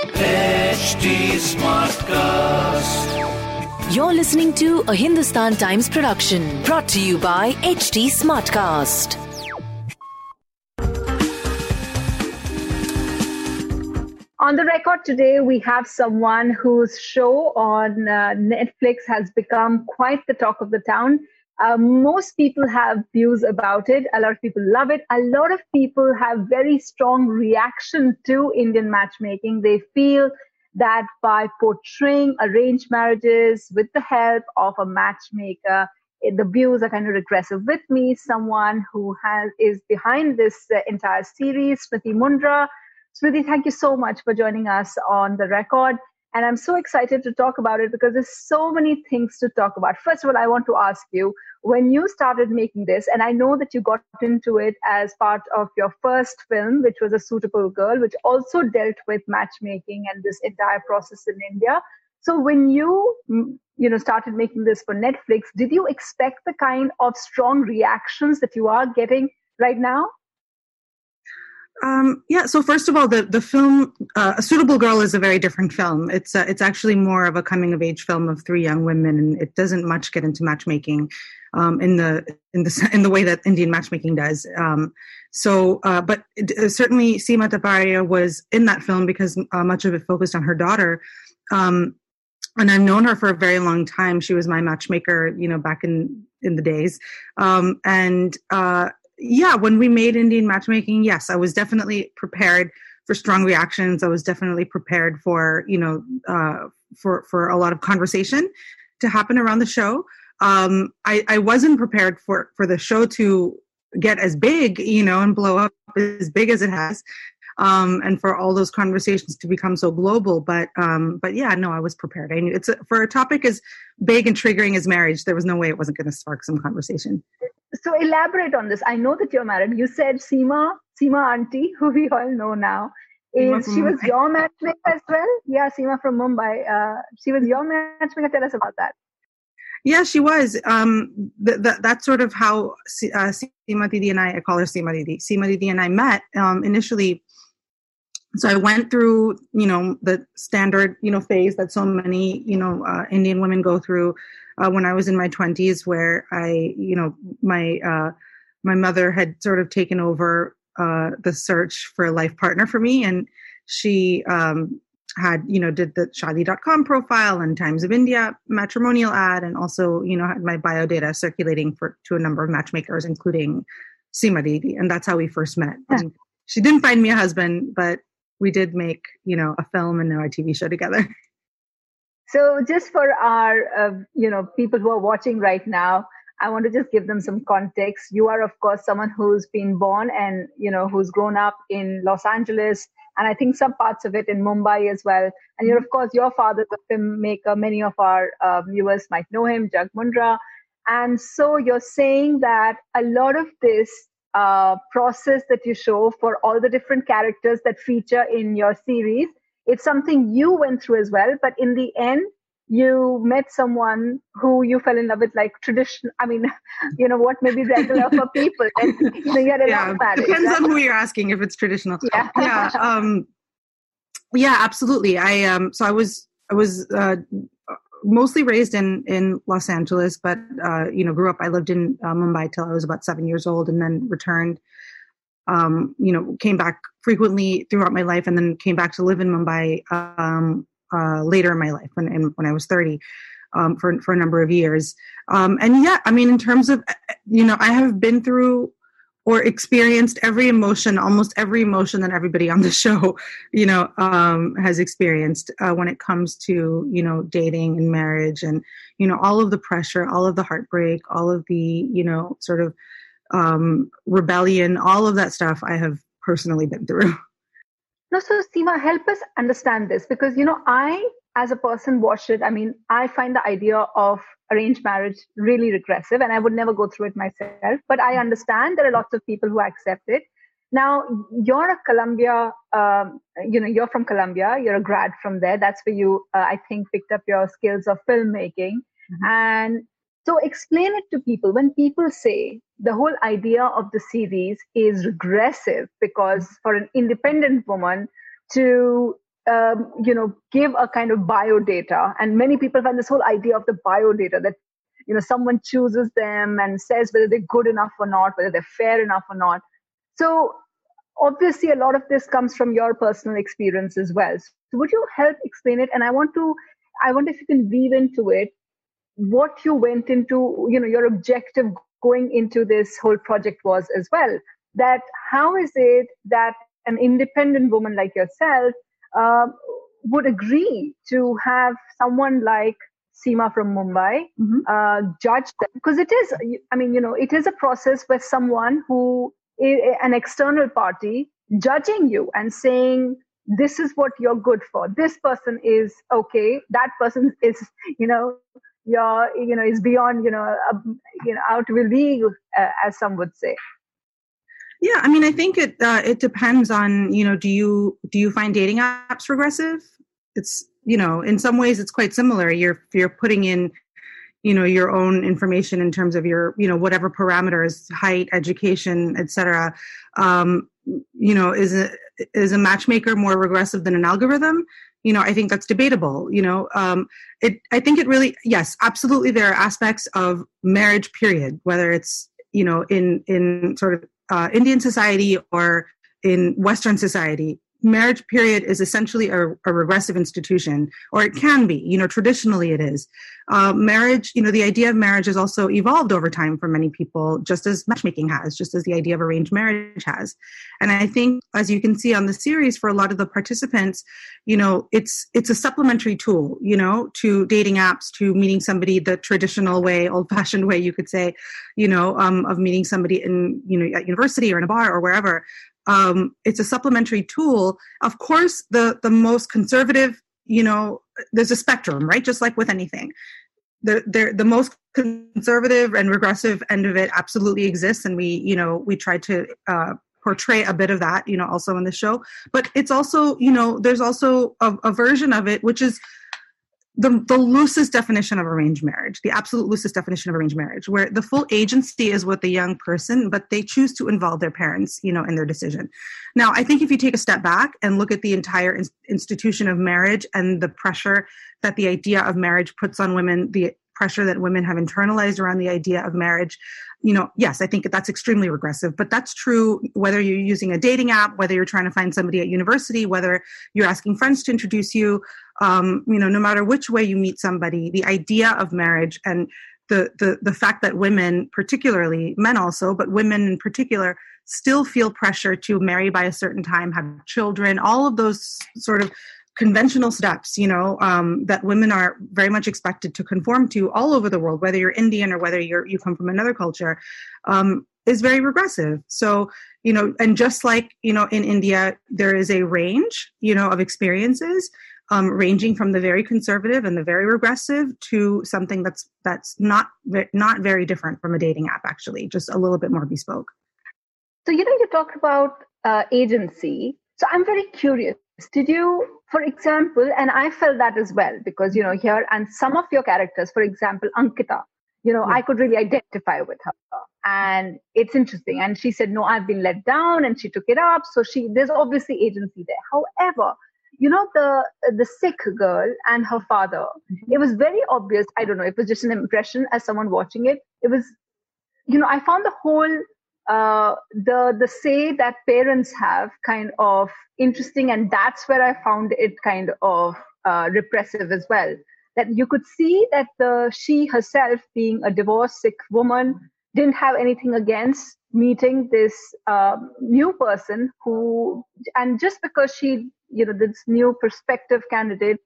HT Smartcast. You're listening to a Hindustan Times production brought to you by HT Smartcast. On the record today, we have someone whose show on uh, Netflix has become quite the talk of the town. Uh, most people have views about it. A lot of people love it. A lot of people have very strong reaction to Indian matchmaking. They feel that by portraying arranged marriages with the help of a matchmaker, the views are kind of regressive. With me, someone who has is behind this uh, entire series, Smriti Mundhra. Smriti, thank you so much for joining us on the record. And I'm so excited to talk about it because there's so many things to talk about. First of all, I want to ask you when you started making this, and I know that you got into it as part of your first film, which was A Suitable Girl, which also dealt with matchmaking and this entire process in India. So when you mm, you know started making this for Netflix, did you expect the kind of strong reactions that you are getting right now? Um, yeah. So first of all, the the film uh, "A Suitable Girl" is a very different film. It's uh, it's actually more of a coming of age film of three young women, and it doesn't much get into matchmaking um, in the in the in the way that Indian matchmaking does. Um, so, uh, but it, uh, certainly Sima Taparia was in that film because uh, much of it focused on her daughter. Um, and I've known her for a very long time. She was my matchmaker, you know, back in in the days. Um, and uh, yeah, when we made Indian matchmaking, yes, I was definitely prepared for strong reactions. I was definitely prepared for you know uh, for for a lot of conversation to happen around the show. Um, I, I wasn't prepared for for the show to get as big, you know, and blow up as big as it has um, and for all those conversations to become so global. But um, but yeah, no, I was prepared. I knew it's a, for a topic as big and triggering as marriage. There was no way it wasn't going to spark some conversation. So elaborate on this. I know that you're married. You said Sima, Sima Auntie, who we all know now, is she was your matchmaker as well? Yeah, Sima from Mumbai. Uh, she was your matchmaker. Tell us about that. Yeah, she was. Um, th- th- that's sort of how uh, Sima Didi and I, I call her Sima Didi, Sima Didi and I met um, initially so I went through, you know, the standard, you know, phase that so many, you know, uh, Indian women go through uh, when I was in my twenties, where I, you know, my uh, my mother had sort of taken over uh, the search for a life partner for me, and she um, had, you know, did the Shaadi.com profile and Times of India matrimonial ad, and also, you know, had my bio data circulating for to a number of matchmakers, including Sima Didi, and that's how we first met. Yeah. She didn't find me a husband, but we did make you know a film and now a TV show together. So just for our uh, you know people who are watching right now, I want to just give them some context. You are of course someone who's been born and you know who's grown up in Los Angeles and I think some parts of it in Mumbai as well. And you're of course your father's a filmmaker. Many of our uh, viewers might know him, Jag Mundhra. And so you're saying that a lot of this uh, process that you show for all the different characters that feature in your series. It's something you went through as well, but in the end, you met someone who you fell in love with, like tradition. I mean, you know what may be regular for people, and you know you had a yeah, marriage. Depends on who you're asking if it's traditional. Yeah, yeah, um, yeah, absolutely. I um, so I was I was uh, mostly raised in in Los Angeles, but uh, you know, grew up. I lived in uh, Mumbai till I was about seven years old, and then returned. Um, you know, came back frequently throughout my life, and then came back to live in Mumbai um, uh, later in my life when when I was thirty. Um, for for a number of years, um, and yeah, I mean, in terms of you know, I have been through or experienced every emotion, almost every emotion that everybody on the show, you know, um, has experienced uh, when it comes to, you know, dating and marriage and, you know, all of the pressure, all of the heartbreak, all of the, you know, sort of um, rebellion, all of that stuff I have personally been through. No, so Seema, help us understand this because, you know, I, as a person, watched it. I mean, I find the idea of arranged marriage really regressive and i would never go through it myself but i understand there are lots of people who accept it now you're a columbia um, you know you're from columbia you're a grad from there that's where you uh, i think picked up your skills of filmmaking mm-hmm. and so explain it to people when people say the whole idea of the series is regressive because for an independent woman to um, you know, give a kind of bio data. And many people find this whole idea of the bio data that, you know, someone chooses them and says whether they're good enough or not, whether they're fair enough or not. So obviously a lot of this comes from your personal experience as well. So would you help explain it? And I want to, I wonder if you can weave into it what you went into, you know, your objective going into this whole project was as well. That how is it that an independent woman like yourself uh, would agree to have someone like Sima from Mumbai mm-hmm. uh, judge them because it is, I mean, you know, it is a process where someone who an external party judging you and saying this is what you're good for. This person is okay. That person is, you know, you're, you know, is beyond, you know, uh, you know, out of a league, uh, as some would say. Yeah, I mean, I think it uh, it depends on you know do you do you find dating apps regressive? It's you know in some ways it's quite similar. You're you're putting in you know your own information in terms of your you know whatever parameters, height, education, etc. Um, you know, is a is a matchmaker more regressive than an algorithm? You know i think that's debatable you know um, it i think it really yes absolutely there are aspects of marriage period whether it's you know in in sort of uh, Indian society or in Western society, marriage period is essentially a, a, regressive institution, or it can be. You know, traditionally it is. Uh, marriage, you know, the idea of marriage has also evolved over time for many people, just as matchmaking has, just as the idea of arranged marriage has. And I think, as you can see on the series, for a lot of the participants, you know, it's it's a supplementary tool, you know, to dating apps, to meeting somebody the traditional way, old-fashioned way, you could say, you know, um, of meeting somebody in, you know, at university or in a bar or wherever um, it's a supplementary tool. Of course, the the most conservative, you know, there's a spectrum, right? Just like with anything, the the the most conservative and regressive end of it absolutely exists, and we you know we try to. Uh, portray a bit of that you know also in the show but it's also you know there's also a, a version of it which is the, the loosest definition of arranged marriage, the absolute loosest definition of arranged marriage, where the full agency is with the young person, but they choose to involve their parents, you know, in their decision. Now, I think if you take a step back and look at the entire in- institution of marriage and the pressure that the idea of marriage puts on women, the pressure that women have internalized around the idea of marriage, you know, yes, I think that's extremely regressive, but that's true whether you're using a dating app, whether you're trying to find somebody at university, whether you're asking friends to introduce you, um, you know, no matter which way you meet somebody, the idea of marriage and the, the, the fact that women, particularly men also, but women in particular, still feel pressure to marry by a certain time, have children, all of those sort of conventional steps, you know, um, that women are very much expected to conform to all over the world, whether you're Indian or whether you're you come from another culture, um, is very regressive. So, you know, and just like you know, in India, there is a range, you know, of experiences. Um, ranging from the very conservative and the very regressive to something that's that's not not very different from a dating app actually just a little bit more bespoke so you know you talked about uh, agency so i'm very curious did you for example and i felt that as well because you know here and some of your characters for example ankita you know yeah. i could really identify with her. And it's interesting. And she said no i've been let down and she took it up. So she there's obviously agency there. However you know the the Sikh girl and her father mm-hmm. it was very obvious i don't know it was just an impression as someone watching it. It was you know i found the whole uh, the the say that parents have kind of interesting and that's where i found it kind of uh, repressive as well. That you could see that the she herself being a divorced Sikh woman didn't have anything against meeting this um, new person who and just because she you know this new prospective candidate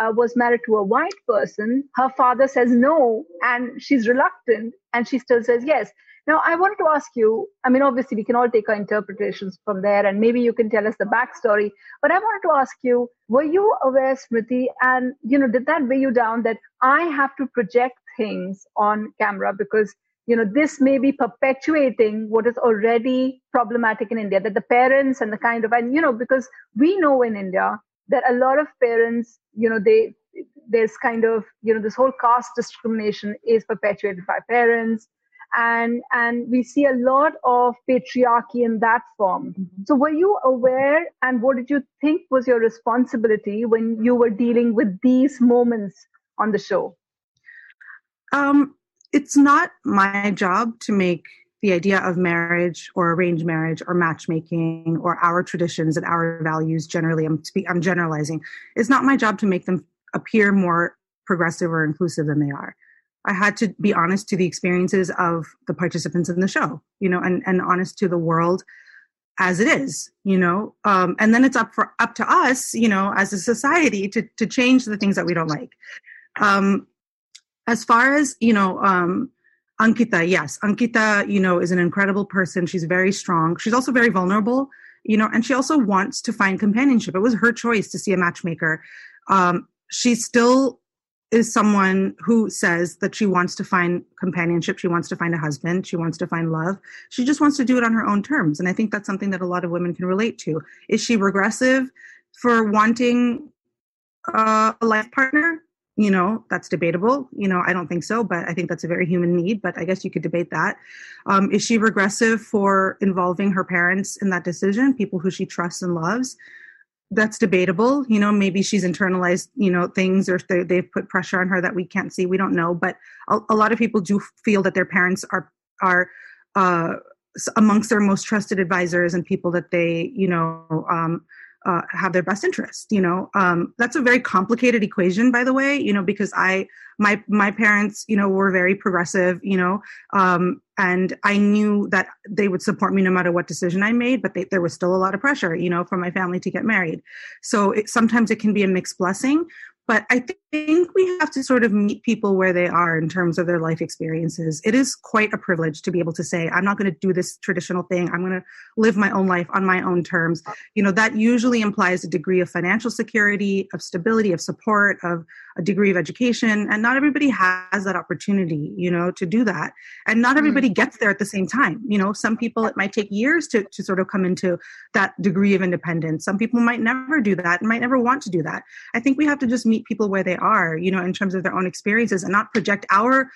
uh, was married to a white person her father says no and she's reluctant and she still says yes. Now i wanted to ask you i mean obviously we can all take our interpretations from there and maybe you can tell us the backstory but i wanted to ask you were you aware smriti and you know did that weigh you down that i have to project things on camera because you know this may be perpetuating what is already problematic in india that the parents and the kind of and you know because we know in india that a lot of parents you know they there's kind of you know this whole caste discrimination is perpetuated by parents. And and we see a lot of patriarchy in that form. Mm-hmm. so were you aware and what did you think was your responsibility when you were dealing with these moments on the show? Um it's not my job to make the idea of marriage or arranged marriage or matchmaking or our traditions and our values generally i'm speak, i'm generalizing it's not my job to make them appear more progressive or inclusive than they are. I had to be honest to the experiences of the participants in the show you know and and honest to the world as it is you know? Um, and then it's up for up to us you know as a society to to change the things that we don't like. Um, as far as you know um ankita yes. Ankita you know is an incredible person. She's very strong. She's also very vulnerable you know and she also wants to find companionship. It was her choice to see a matchmaker. Um she still is someone who says that she wants to find companionship. She wants to find a husband. She wants to find love. She just wants to do it on her own terms. And i think that's something that a lot of women can relate to. Is she regressive for wanting uh, a life partner you know that's debatable. You know i don't think so but i think that's a very human need but i guess you could debate that. Um, is she regressive for involving her parents in that decision people who she trusts and loves? That's debatable. You know maybe she's internalized you know things or they, they've put pressure on her that we can't see. We don't know but a, a lot of people do feel that their parents are are uh, amongst their most trusted advisors and people that they you know um, uh, have their best interest you know? Um, that's a very complicated equation by the way you know because i my my parents you know were very progressive you know? Um, and i knew that they would support me no matter what decision i made but they, there was still a lot of pressure you know from my family to get married. So it, sometimes it can be a mixed blessing but I think we have to sort of meet people where they are in terms of their life experiences. It is quite a privilege to be able to say, I'm not going to do this traditional thing. I'm going to live my own life on my own terms. You know, that usually implies a degree of financial security, of stability, of support, of a degree of education. And not everybody has that opportunity, you know, to do that. And not hmm. everybody gets there at the same time. You know, some people, it might take years to, to sort of come into that degree of independence. Some people might never do that and might never want to do that. I think we have to just meet people where they are, you know, in terms of their own experiences and not project our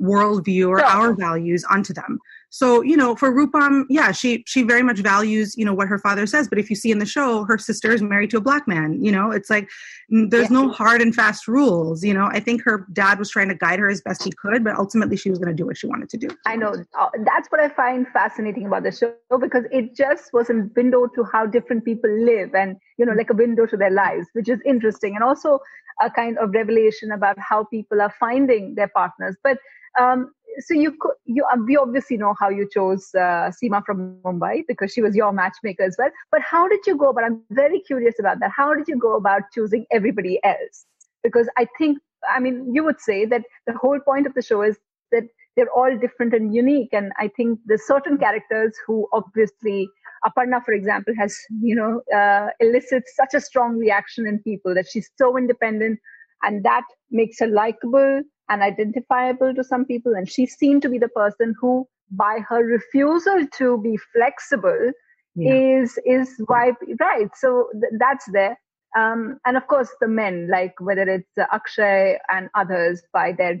worldview or our values onto them. So, you know, for Rupam, yeah, she she very much values, you know, what her father says. But if you see in the show, her sister is married to a black man. You know, it's like there's yeah. no hard and fast rules. You know, I think her dad was trying to guide her as best he could, but ultimately she was going to do what she wanted to do. I know uh, that's what I find fascinating about the show because it just was a window to how different people live, and you know, like a window to their lives, which is interesting, and also a kind of revelation about how people are finding their partners. But um, so you you uh, we obviously know how you chose uh, Sima from Mumbai because she was your matchmaker as well. But how did you go about? I'm very curious about that. How did you go about choosing everybody else? Because I think I mean you would say that the whole point of the show is that they're all different and unique, and I think there's certain characters who obviously Aparna, for example, has you know uh, elicits such a strong reaction in people that she's so independent, and that makes her likable and identifiable to some people. And she seemed to be the person who, by her refusal to be flexible, yeah. is is why right. So th- that's there. Um, and of course, the men, like whether it's uh, Akshay and others, by their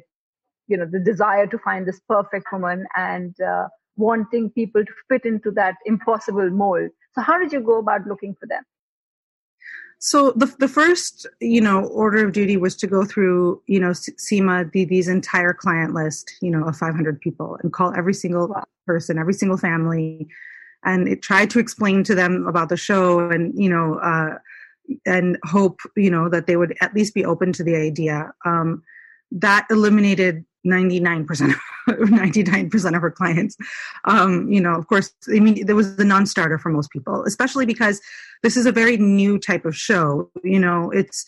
you know the desire to find this perfect woman and uh, wanting people to fit into that impossible mold. So, how did you go about looking for them? So the the first you know order of duty was to go through you know Sima Didi's entire client list, you know, of 500 people, and call every single person, every single family, and it tried to explain to them about the show, and you know, uh, and hope you know that they would at least be open to the idea. Um, that eliminated 99% 99% of her clients. Um, you know of course i mean there was the non-starter for most people especially because this is a very new type of show. You know it's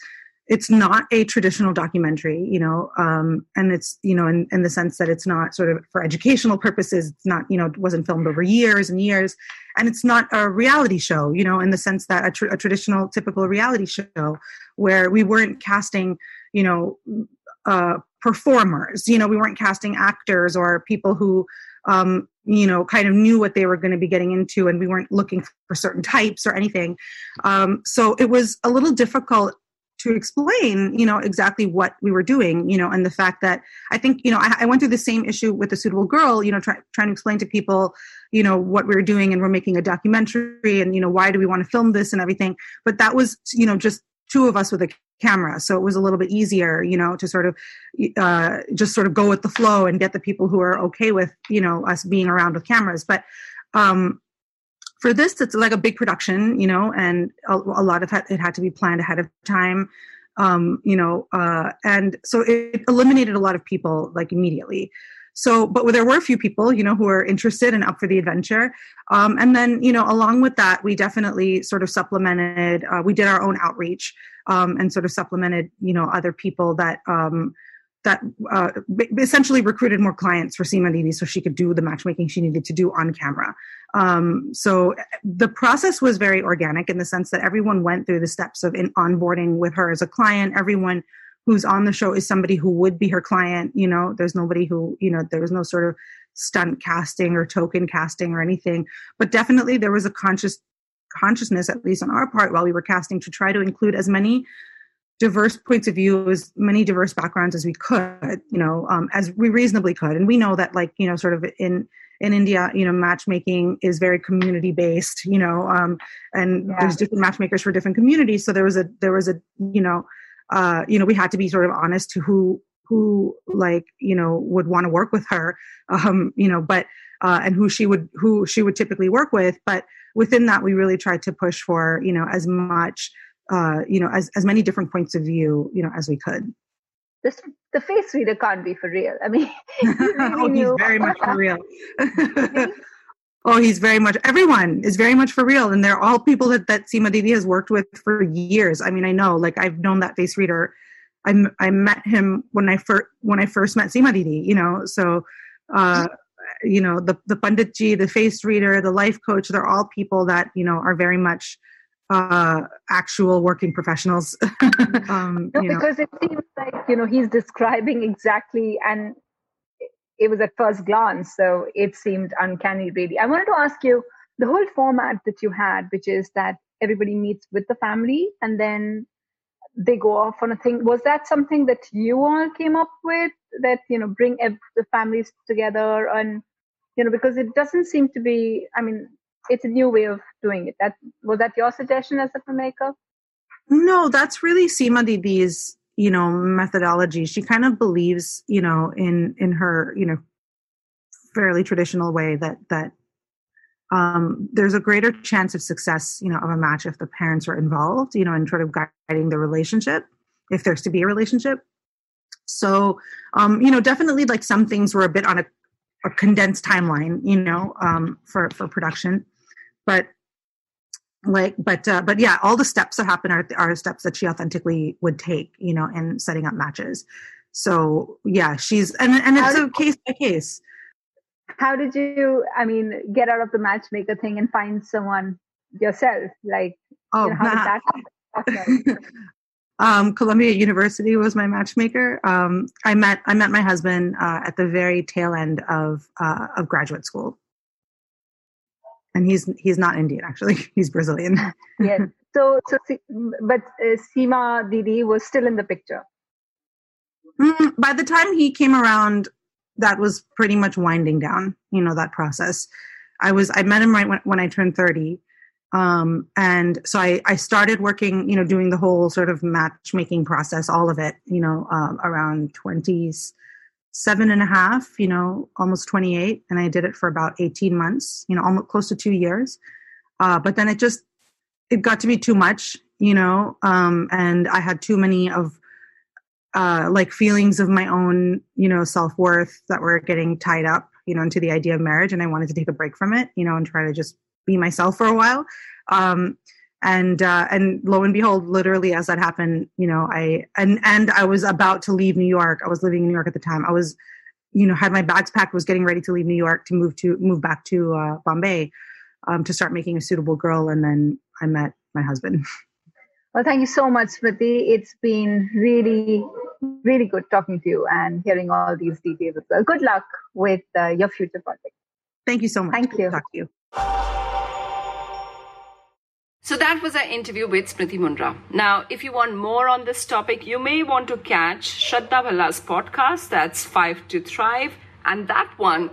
it's not a traditional documentary you know um, and it's you know in, in the sense that it's not sort of for educational purposes. It's not you know it wasn't filmed over years and years. And it's not a reality show you know in the sense that a, tr- a traditional typical reality show where we weren't casting you know uh, performers. You know, we weren't casting actors or people who, um, you know, kind of knew what they were going to be getting into, and we weren't looking for certain types or anything. Um, so it was a little difficult to explain, you know, exactly what we were doing, you know, and the fact that I think, you know, I, I went through the same issue with the suitable girl, you know, try, trying to explain to people, you know, what we were doing and we're making a documentary and, you know, why do we want to film this and everything. But that was, you know, just two of us with a camera. So it was a little bit easier you know to sort of uh, just sort of go with the flow and get the people who are okay with you know us being around with cameras. But um, for this it's like a big production you know and a, a lot of it had to be planned ahead of time um, you know uh, and so it eliminated a lot of people like immediately so, but there were a few people, you know, who were interested and up for the adventure. Um, and then, you know, along with that, we definitely sort of supplemented. Uh, we did our own outreach um, and sort of supplemented, you know, other people that um, that uh, essentially recruited more clients for Sima Didi so she could do the matchmaking she needed to do on camera. Um, so the process was very organic in the sense that everyone went through the steps of in onboarding with her as a client. Everyone who's on the show is somebody who would be her client. You know, there's nobody who, you know, there was no sort of stunt casting or token casting or anything. But definitely there was a conscious consciousness, at least on our part, while we were casting, to try to include as many diverse points of view, as many diverse backgrounds as we could, you know, um, as we reasonably could. And we know that, like, you know, sort of in in India, you know, matchmaking is very community based, you know, um, and yeah. there's different matchmakers for different communities. So there was a there was a you know uh, you know, we had to be sort of honest to who who like you know would want to work with her, um, you know, but uh, and who she would who she would typically work with. But within that, we really tried to push for you know as much uh, you know as as many different points of view you know as we could. This, the face reader can't be for real. I mean, really oh, he's very much for real. Oh, he's very much. Everyone is very much for real, and they're all people that that Sima Didi has worked with for years. I mean, I know, like I've known that face reader. I I met him when I first when I first met Sima Didi. You know, so uh, you know the the Panditji, the face reader, the life coach. They're all people that you know are very much uh actual working professionals um no, because know. it seems like you know he's describing exactly and it was at first glance, so it seemed uncanny, really. I wanted to ask you the whole format that you had, which is that everybody meets with the family and then they go off on a thing. Was that something that you all came up with? That you know, bring the families together, and you know, because it doesn't seem to be. I mean, it's a new way of doing it. That was that your suggestion as a filmmaker? No, that's really Sima Didi's you know methodology. She kind of believes you know in in her you know fairly traditional way that that um, there's a greater chance of success you know of a match if the parents are involved you know in sort of guiding the relationship if there's to be a relationship. So um, you know definitely like some things were a bit on a, a condensed timeline you know um, for for production. But like but uh, but yeah all the steps that happen are, are steps that she authentically would take you know in setting up matches. So yeah she's and and it's a case by case. How did you i mean get out of the matchmaker thing and find someone yourself? Like oh you know, how did that happen? um, Columbia University was my matchmaker. Um, I met I met my husband uh, at the very tail end of uh, of graduate school and he's he's not Indian actually. He's Brazilian. yes. So so but uh, Sima Didi was still in the picture. Mm, by the time he came around, that was pretty much winding down. You know that process. I was I met him right when, when I turned thirty, Um, and so I, I started working, you know, doing the whole sort of matchmaking process, all of it, you know, um, around 27 and a half, you know, almost 28. And I did it for about 18 months, you know, almost close to two years. Uh, but then it just, it got to be too much, you know, um, and I had too many of, uh, like feelings of my own, you know, self worth that were getting tied up, you know, into the idea of marriage. And I wanted to take a break from it, you know, and try to just be myself for a while. Um, and uh, and lo and behold, literally as that happened, you know, I and and I was about to leave New York. I was living in New York at the time. I was, you know, had my bags packed, was getting ready to leave New York to move to move back to uh, Bombay um, to start making a suitable girl. And then I met my husband. Well, thank you so much, Smriti. It's been really, really good talking to you and hearing all these details. Good luck with uh, your future project. Thank you so much. Thank you. Talk to you. So that was our interview with Smriti Mundhra. Now, if you want more on this topic, you may want to catch Shraddha Bhalla's podcast, that's Five to Thrive, and that one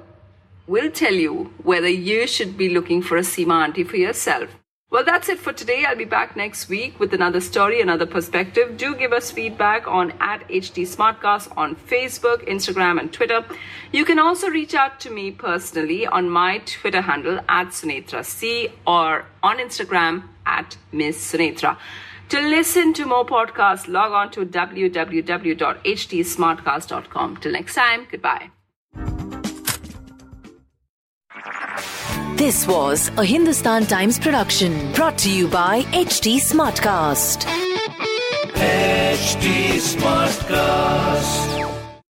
will tell you whether you should be looking for a Sima auntie for yourself. Well, that's it for today. I'll be back next week with another story, another perspective. Do give us feedback on at HT Smartcast on Facebook, Instagram, and Twitter. You can also reach out to me personally on my Twitter handle at Sunetra C or on Instagram at Miss Sunetra. To listen to more podcasts, log on to www.htsmartcast.com. Till next time, goodbye. This was a Hindustan Times production brought to you by HT Smartcast. HT Smartcast.